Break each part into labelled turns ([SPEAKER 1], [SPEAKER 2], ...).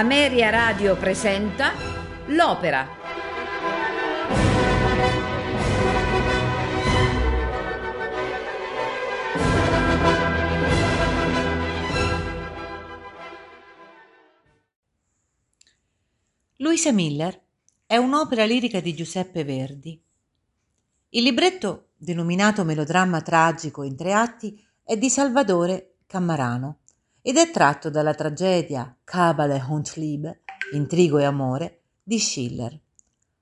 [SPEAKER 1] Ameria Radio presenta L'Opera.
[SPEAKER 2] Luisa Miller è un'opera lirica di Giuseppe Verdi. Il libretto, denominato melodramma tragico in tre atti, è di Salvatore Cammarano ed è tratto dalla tragedia Kabale und Liebe, Intrigo e amore, di Schiller.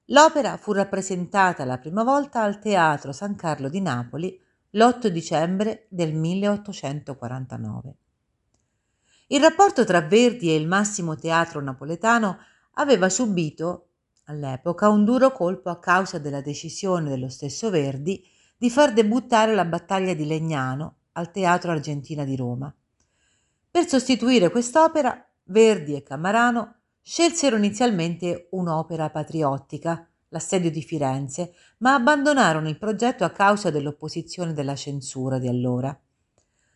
[SPEAKER 2] L'opera fu rappresentata la prima volta al Teatro San Carlo di Napoli l'8 dicembre del 1849. Il rapporto tra Verdi e il massimo teatro napoletano aveva subito all'epoca un duro colpo a causa della decisione dello stesso Verdi di far debuttare la battaglia di Legnano al Teatro Argentina di Roma. Per sostituire quest'opera, Verdi e Camarano scelsero inizialmente un'opera patriottica, l'assedio di Firenze, ma abbandonarono il progetto a causa dell'opposizione della censura di allora.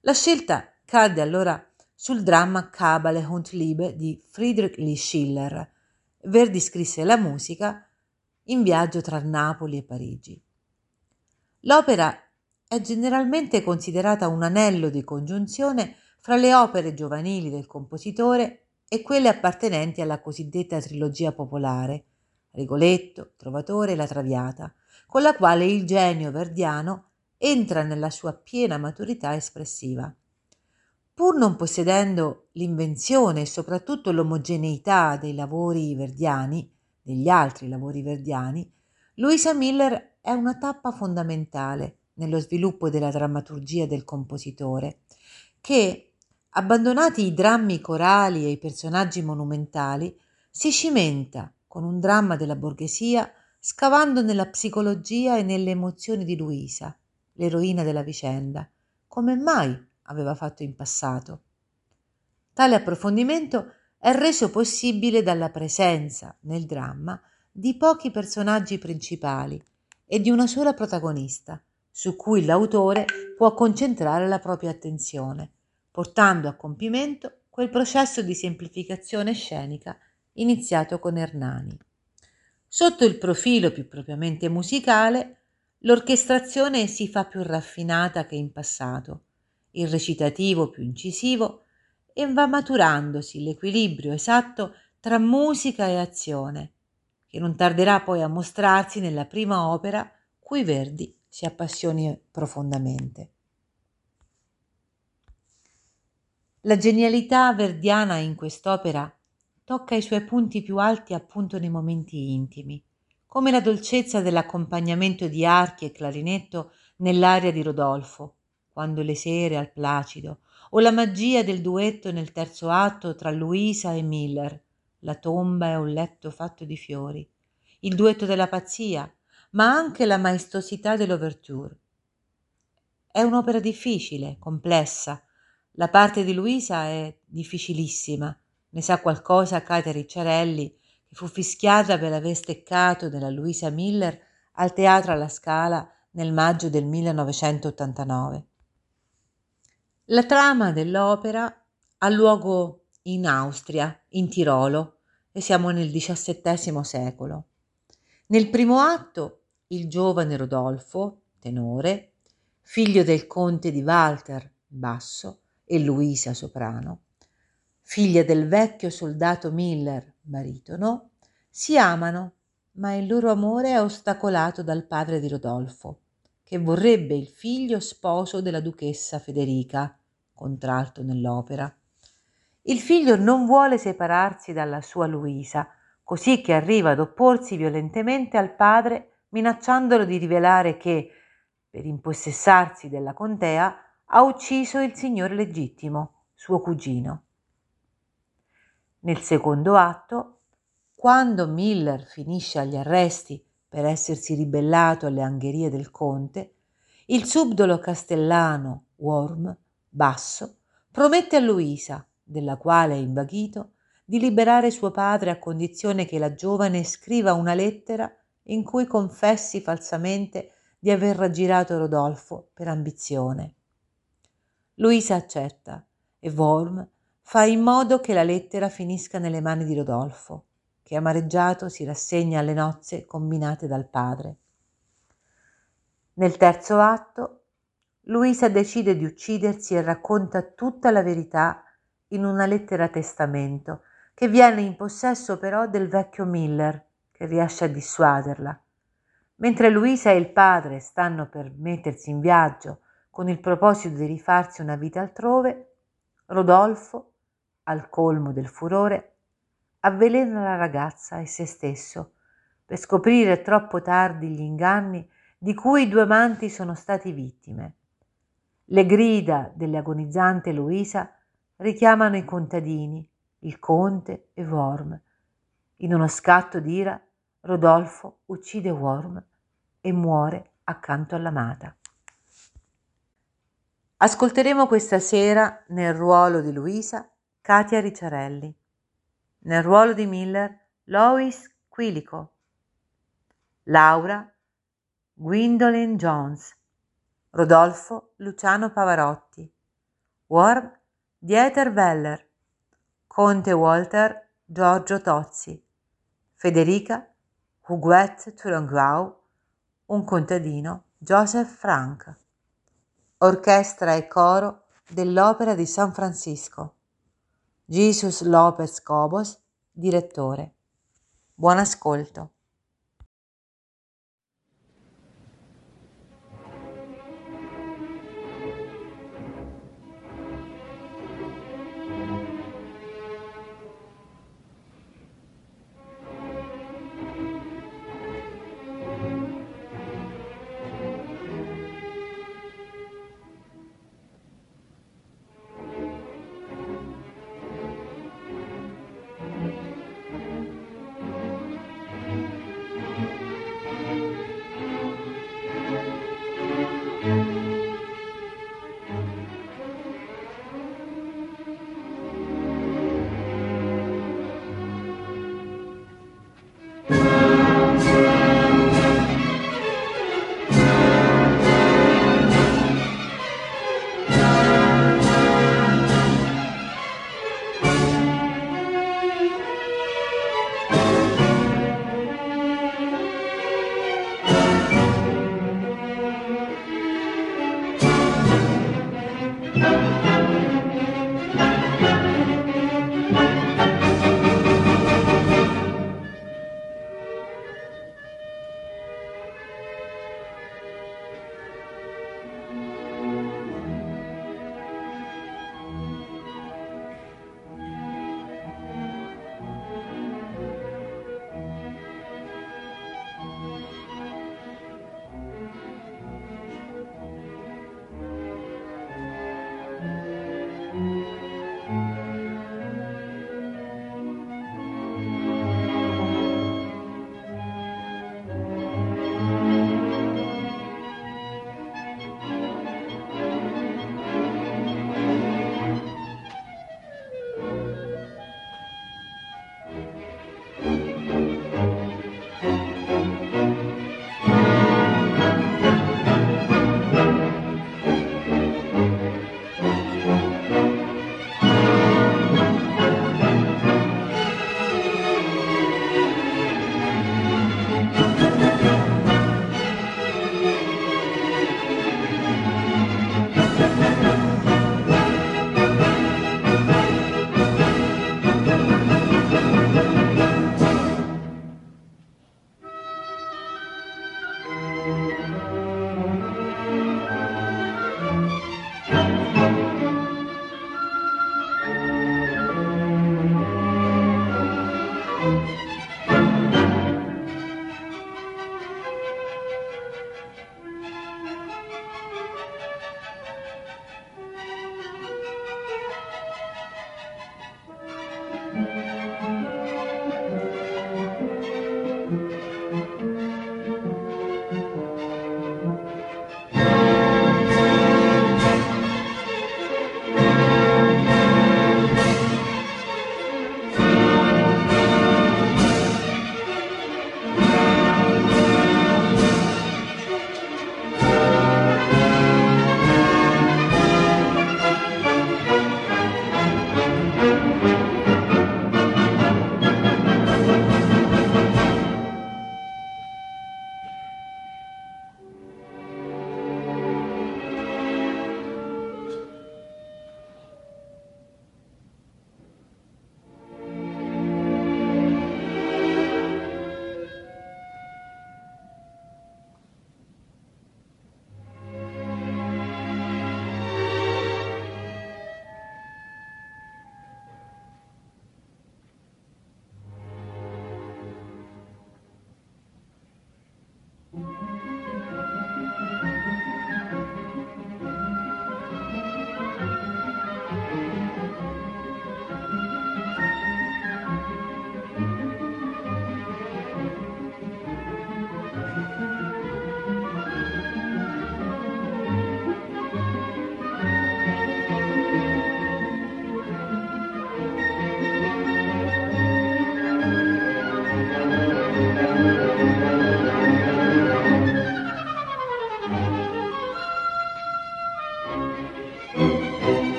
[SPEAKER 2] La scelta cadde allora sul dramma Kabale und Liebe di Friedrich Lee Schiller. Verdi scrisse la musica in viaggio tra Napoli e Parigi. L'opera è generalmente considerata un anello di congiunzione fra le opere giovanili del compositore e quelle appartenenti alla cosiddetta trilogia popolare, Rigoletto, Trovatore e La Traviata, con la quale il genio verdiano entra nella sua piena maturità espressiva. Pur non possedendo l'invenzione e soprattutto l'omogeneità dei lavori verdiani, degli altri lavori verdiani, Luisa Miller è una tappa fondamentale nello sviluppo della drammaturgia del compositore, che Abbandonati i drammi corali e i personaggi monumentali, si cimenta con un dramma della borghesia, scavando nella psicologia e nelle emozioni di Luisa, l'eroina della vicenda, come mai aveva fatto in passato. Tale approfondimento è reso possibile dalla presenza nel dramma di pochi personaggi principali e di una sola protagonista, su cui l'autore può concentrare la propria attenzione portando a compimento quel processo di semplificazione scenica iniziato con Ernani. Sotto il profilo più propriamente musicale, l'orchestrazione si fa più raffinata che in passato, il recitativo più incisivo e va maturandosi l'equilibrio esatto tra musica e azione, che non tarderà poi a mostrarsi nella prima opera cui Verdi si appassioni profondamente. La genialità verdiana in quest'opera tocca i suoi punti più alti appunto nei momenti intimi, come la dolcezza dell'accompagnamento di archi e clarinetto nell'aria di Rodolfo, quando le sere al Placido, o la magia del duetto nel terzo atto tra Luisa e Miller, la tomba è un letto fatto di fiori, il duetto della pazzia, ma anche la maestosità dell'ouverture. È un'opera difficile, complessa, la parte di Luisa è difficilissima. Ne sa qualcosa Katia Ricciarelli, che fu fischiata per aver steccato della Luisa Miller al Teatro alla Scala nel maggio del 1989. La trama dell'opera ha luogo in Austria, in Tirolo, e siamo nel XVII secolo. Nel primo atto, il giovane Rodolfo, tenore, figlio del conte di Walter, basso, e Luisa soprano, figlia del vecchio soldato Miller, baritono, si amano, ma il loro amore è ostacolato dal padre di Rodolfo, che vorrebbe il figlio sposo della duchessa Federica, contralto nell'opera. Il figlio non vuole separarsi dalla sua Luisa, così che arriva ad opporsi violentemente al padre minacciandolo di rivelare che, per impossessarsi della contea, ha ucciso il signore legittimo, suo cugino. Nel secondo atto, quando Miller finisce agli arresti per essersi ribellato alle angherie del conte, il subdolo castellano Worm, basso, promette a Luisa, della quale è invaghito, di liberare suo padre a condizione che la giovane scriva una lettera in cui confessi falsamente di aver raggirato Rodolfo per ambizione. Luisa accetta e Worm fa in modo che la lettera finisca nelle mani di Rodolfo, che amareggiato si rassegna alle nozze combinate dal padre. Nel terzo atto, Luisa decide di uccidersi e racconta tutta la verità in una lettera testamento che viene in possesso però del vecchio Miller, che riesce a dissuaderla. Mentre Luisa e il padre stanno per mettersi in viaggio con il proposito di rifarsi una vita altrove, Rodolfo, al colmo del furore, avvelena la ragazza e se stesso per scoprire troppo tardi gli inganni di cui i due amanti sono stati vittime. Le grida dell'agonizzante Luisa richiamano i contadini, il conte e Worm. In uno scatto d'ira, Rodolfo uccide Worm e muore accanto all'amata. Ascolteremo questa sera nel ruolo di Luisa Katia Ricciarelli, nel ruolo di Miller Lois Quilico, Laura Gwendolyn Jones, Rodolfo Luciano Pavarotti, Worm Dieter Weller, Conte Walter Giorgio Tozzi, Federica Huguette Turanguau, un contadino Joseph Frank, orchestra e coro dell'Opera di San Francisco, Jesus Lopez Cobos, direttore. Buon ascolto.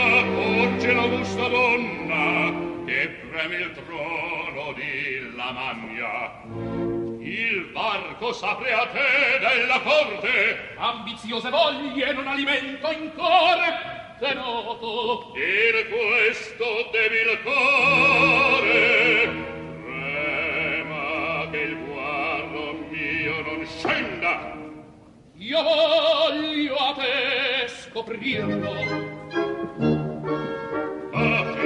[SPEAKER 3] bocca porge l'augusta donna che preme il trono di
[SPEAKER 4] Lamagna. Il varco s'apre a te della corte, ambiziose voglie non alimento in core, se
[SPEAKER 5] noto in questo
[SPEAKER 4] debil core prema che il guardo
[SPEAKER 3] mio non scenda. Io
[SPEAKER 4] voglio
[SPEAKER 3] a
[SPEAKER 4] te scoprirlo,
[SPEAKER 3] Oh.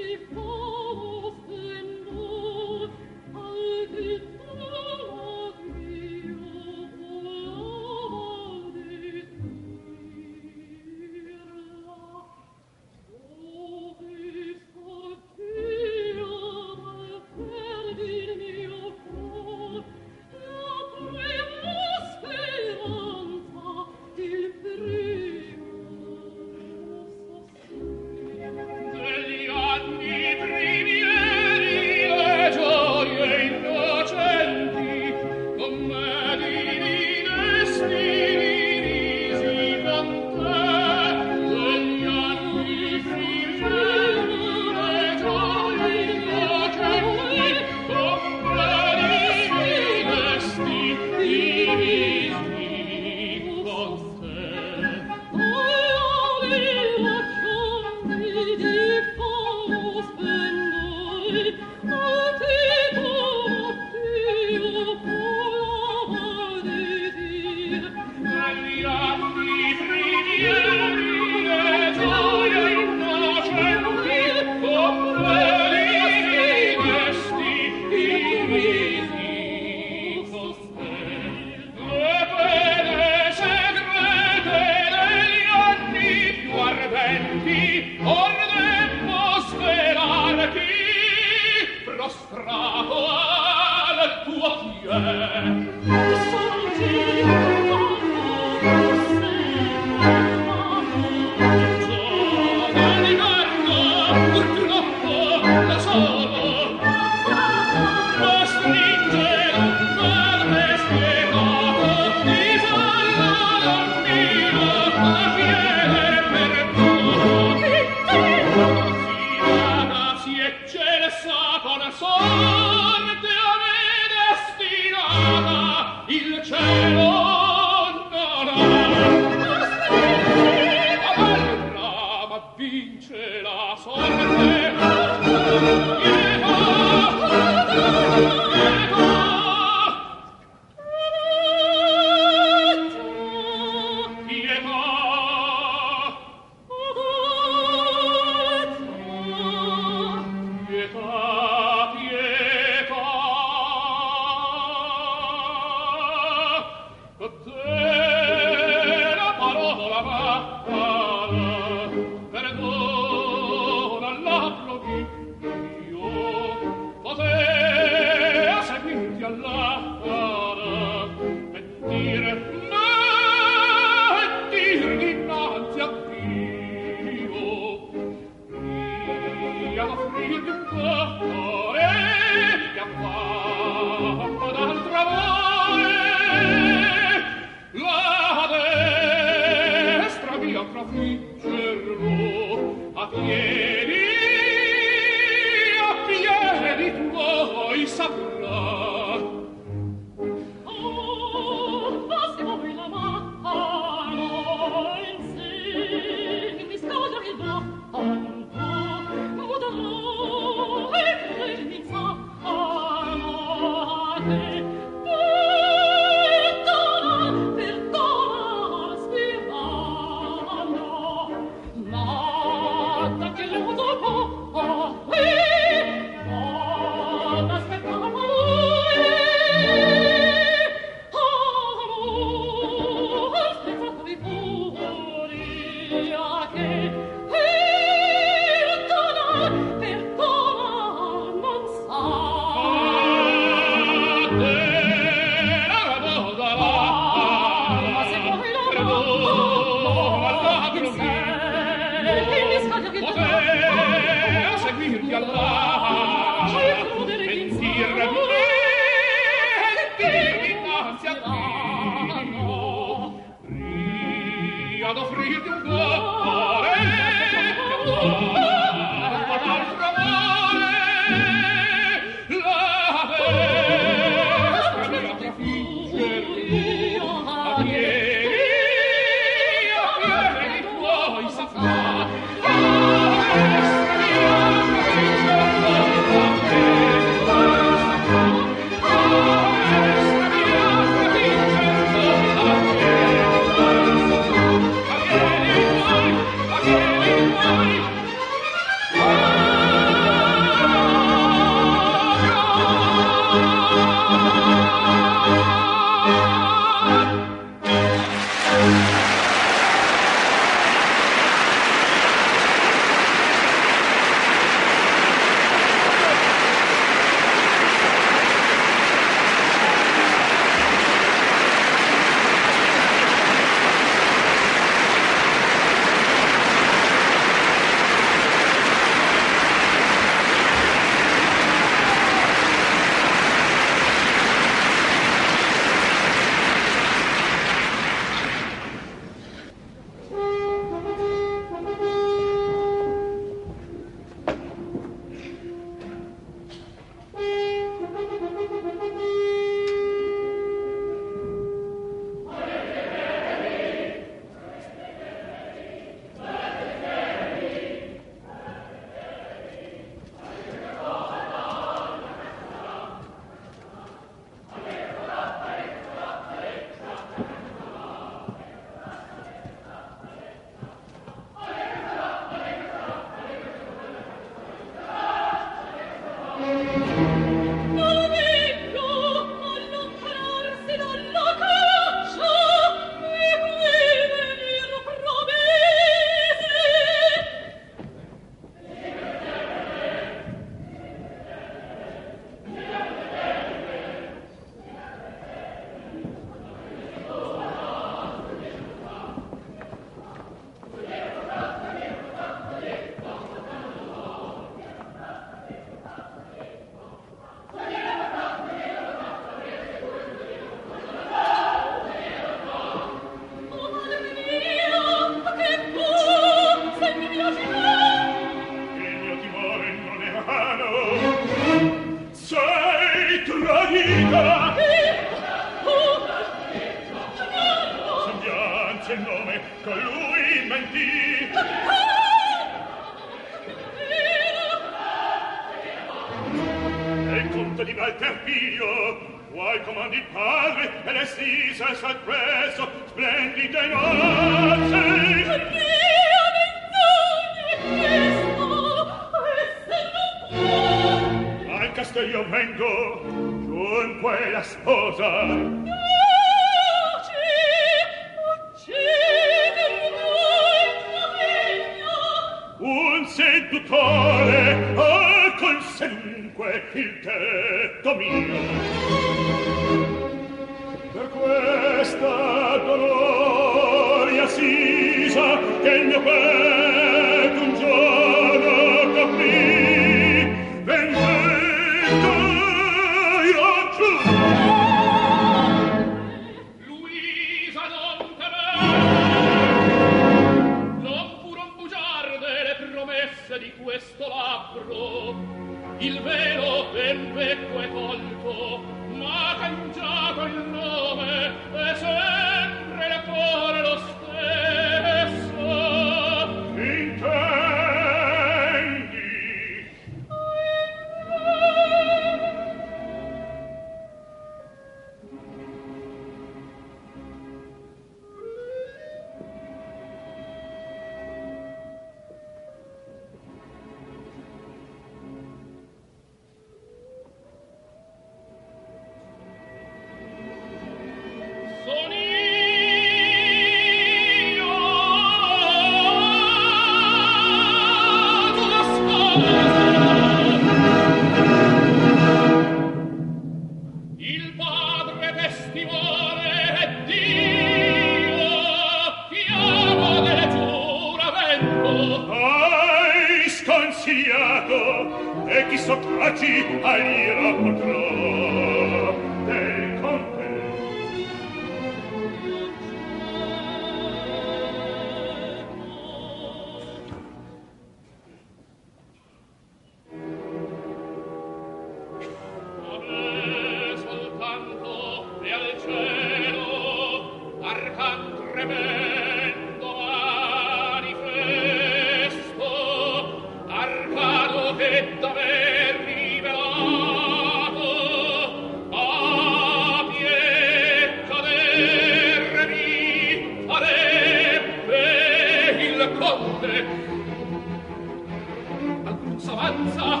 [SPEAKER 4] avanza.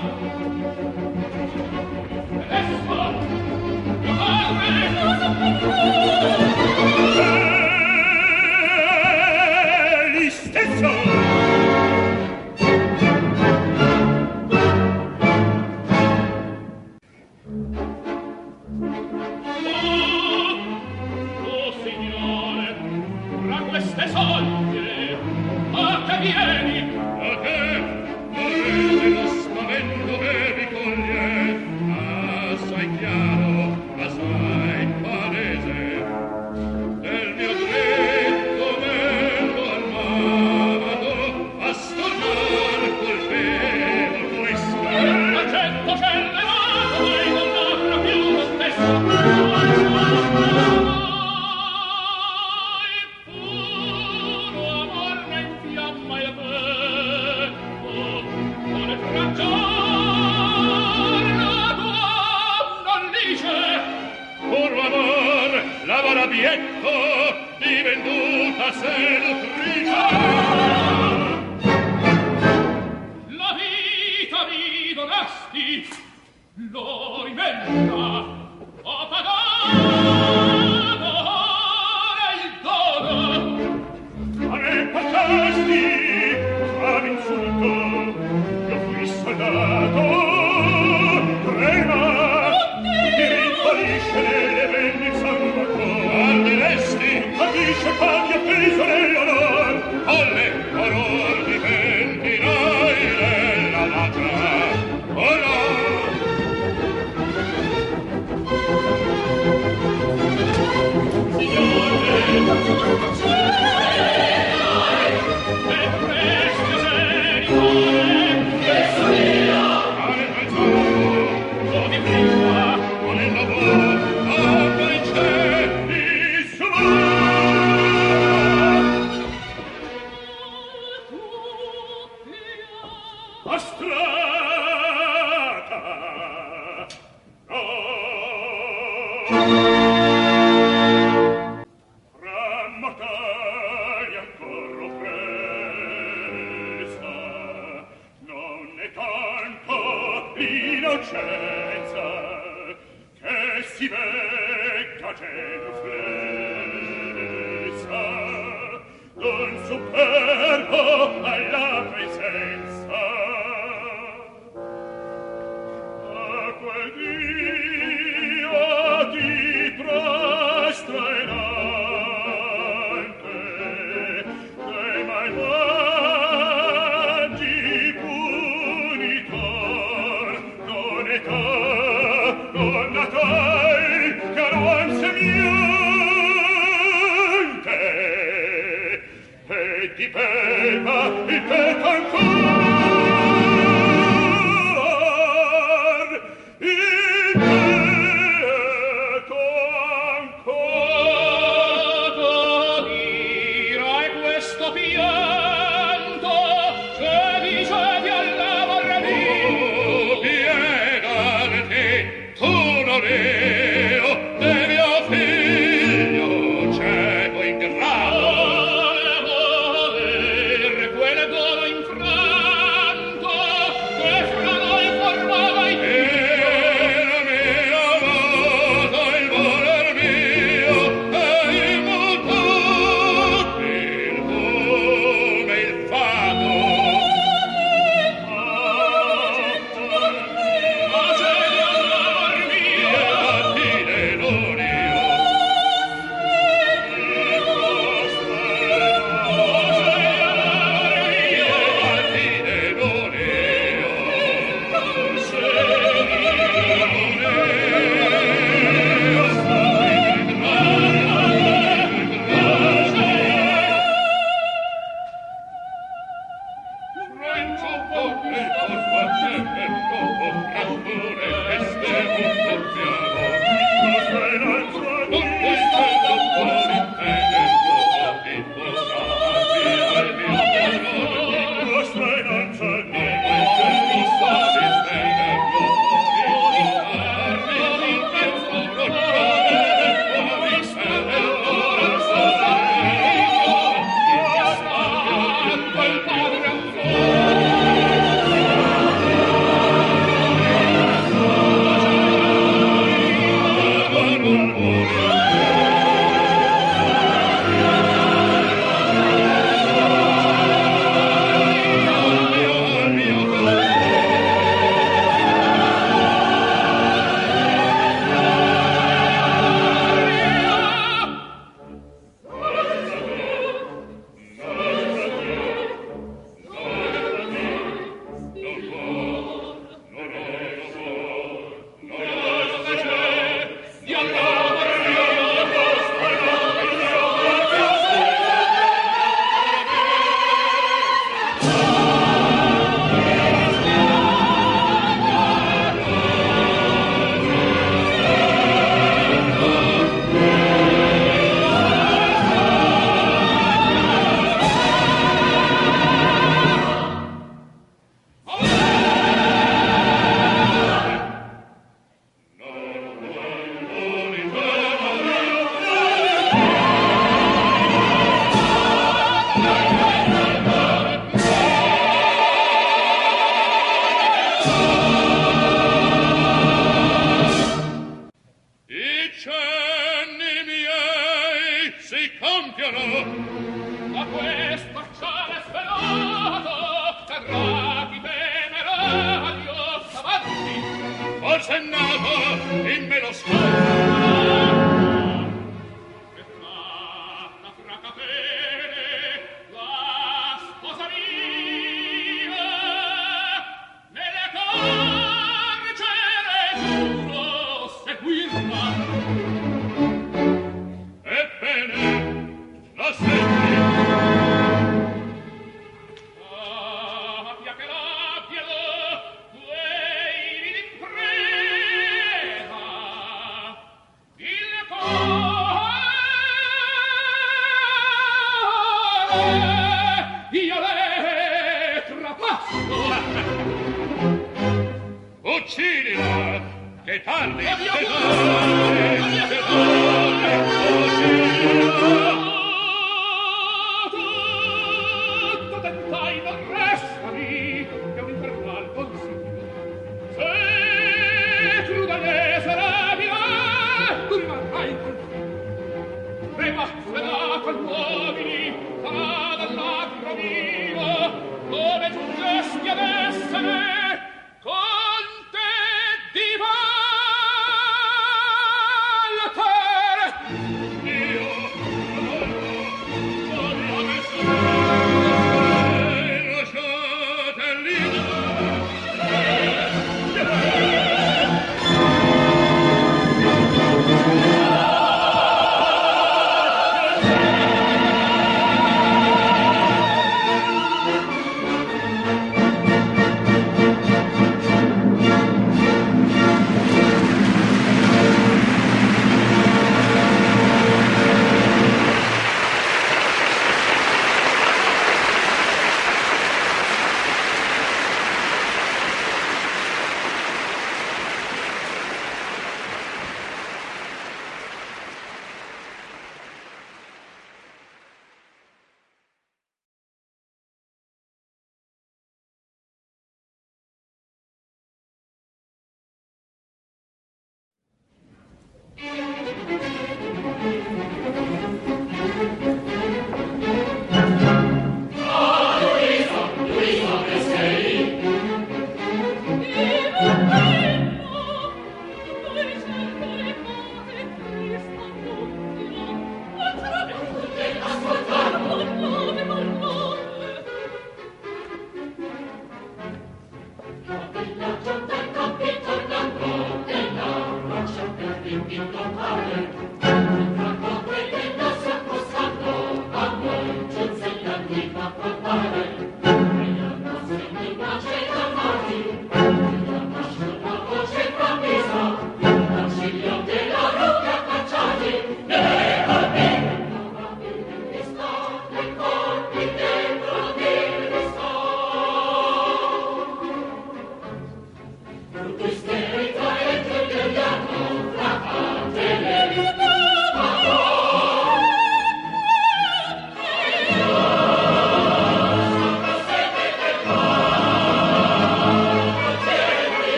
[SPEAKER 4] Adesso Lo
[SPEAKER 3] fare Non so più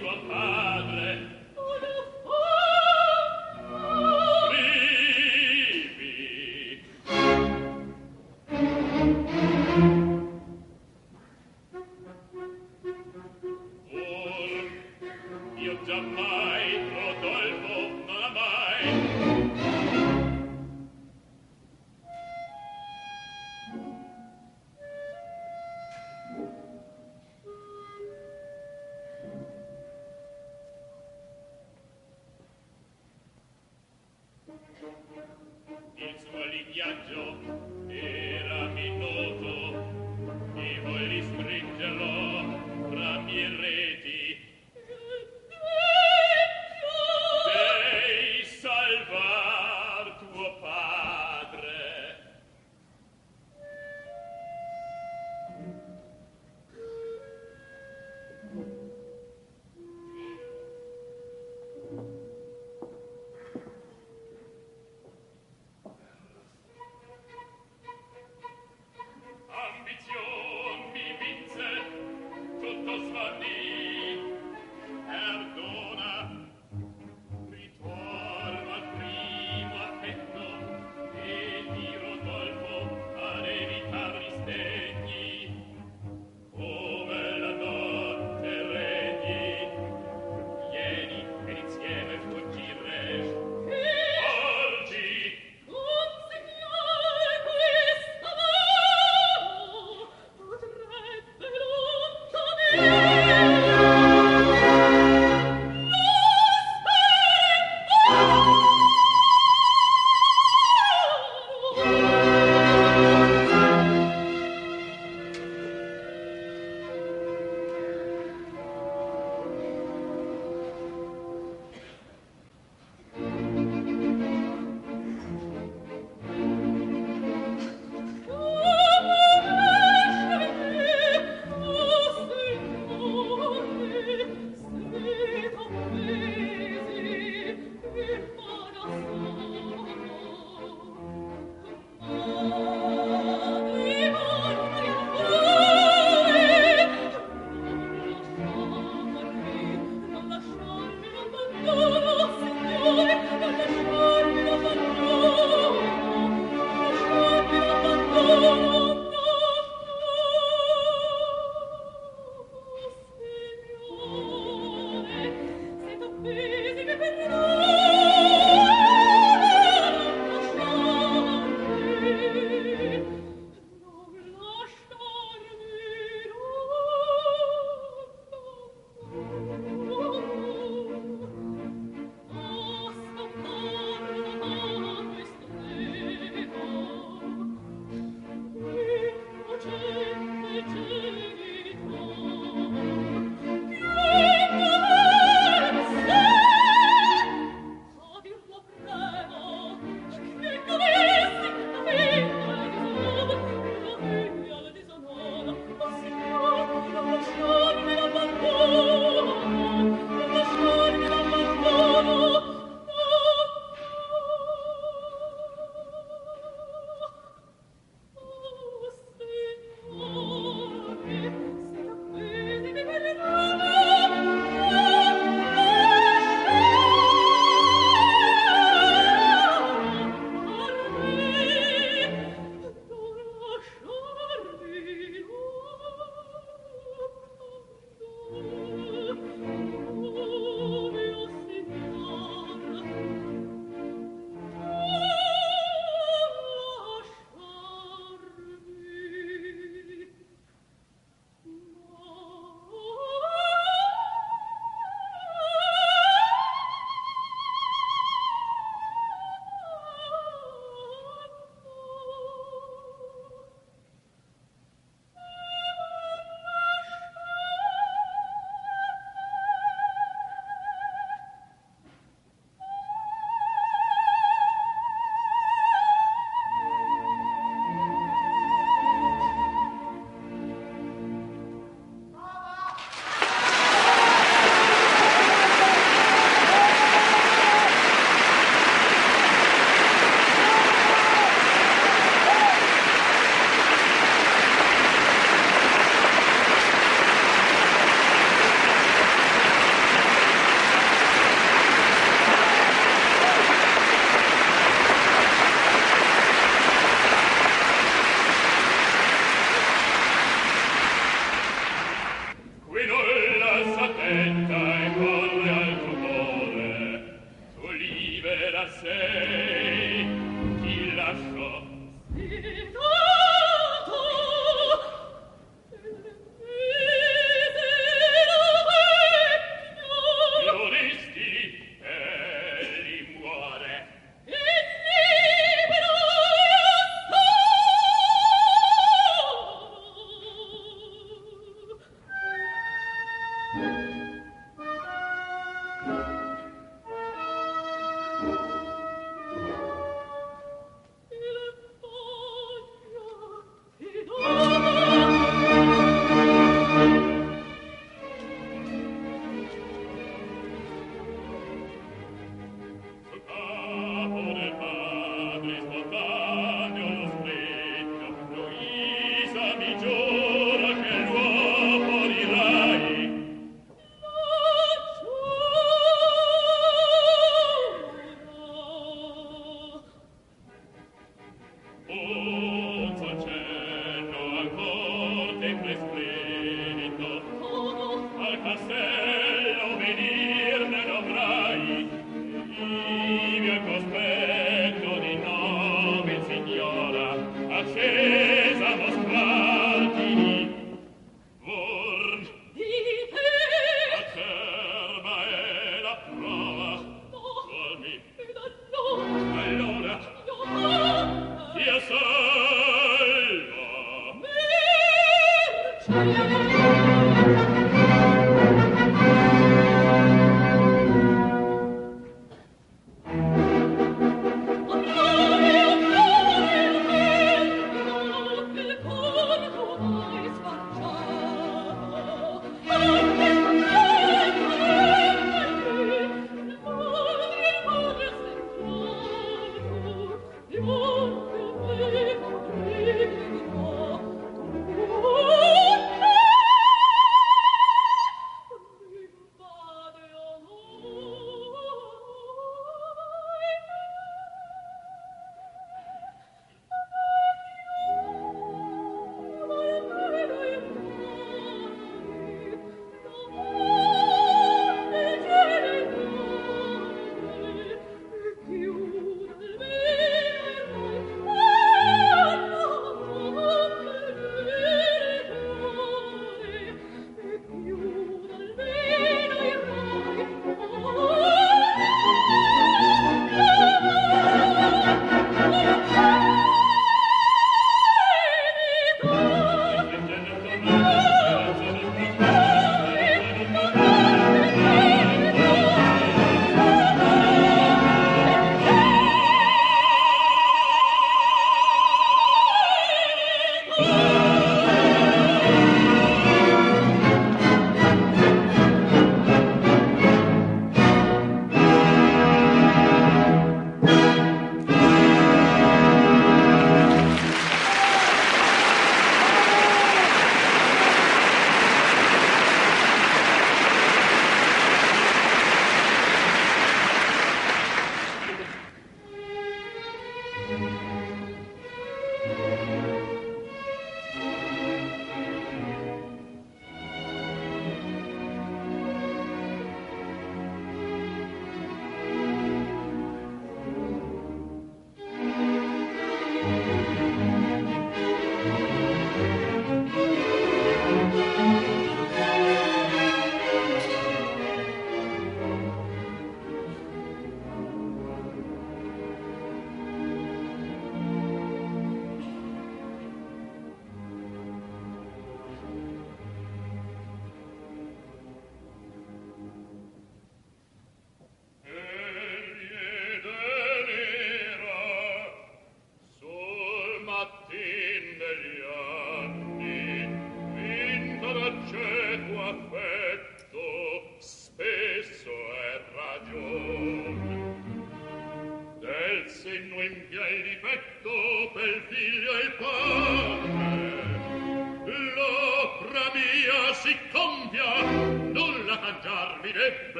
[SPEAKER 6] tuo padre.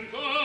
[SPEAKER 3] Presentarti alla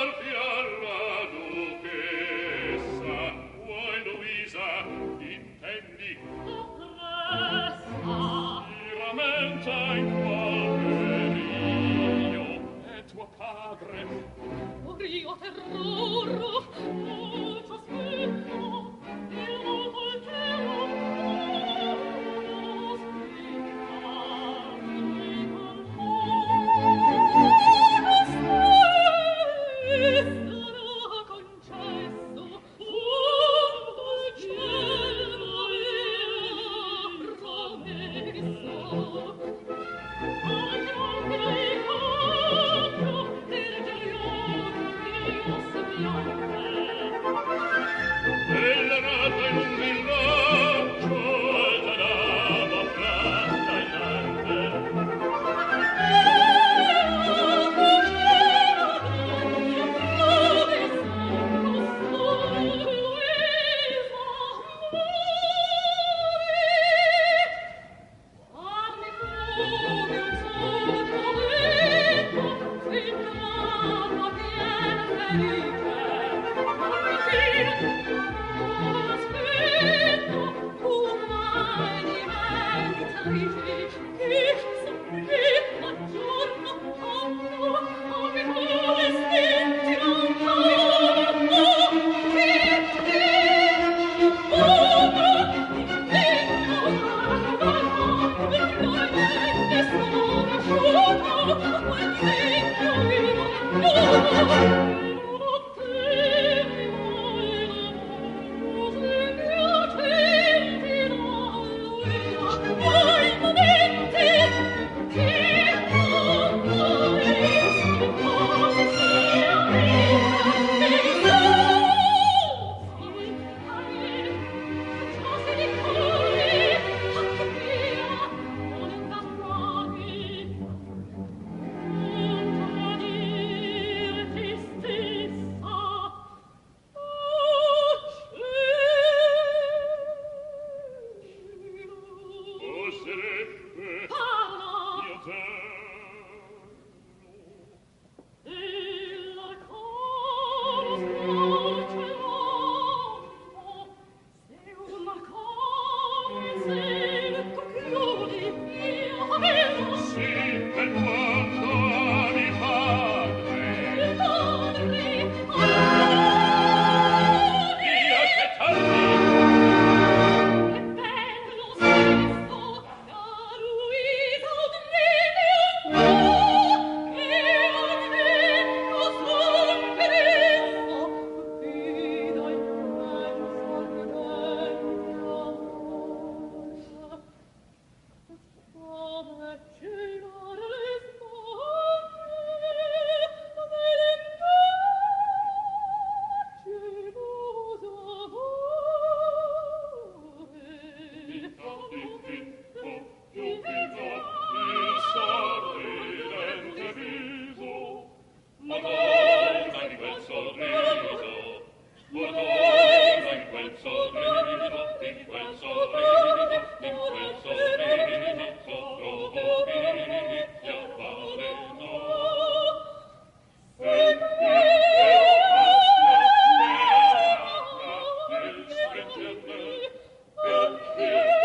[SPEAKER 3] perché perché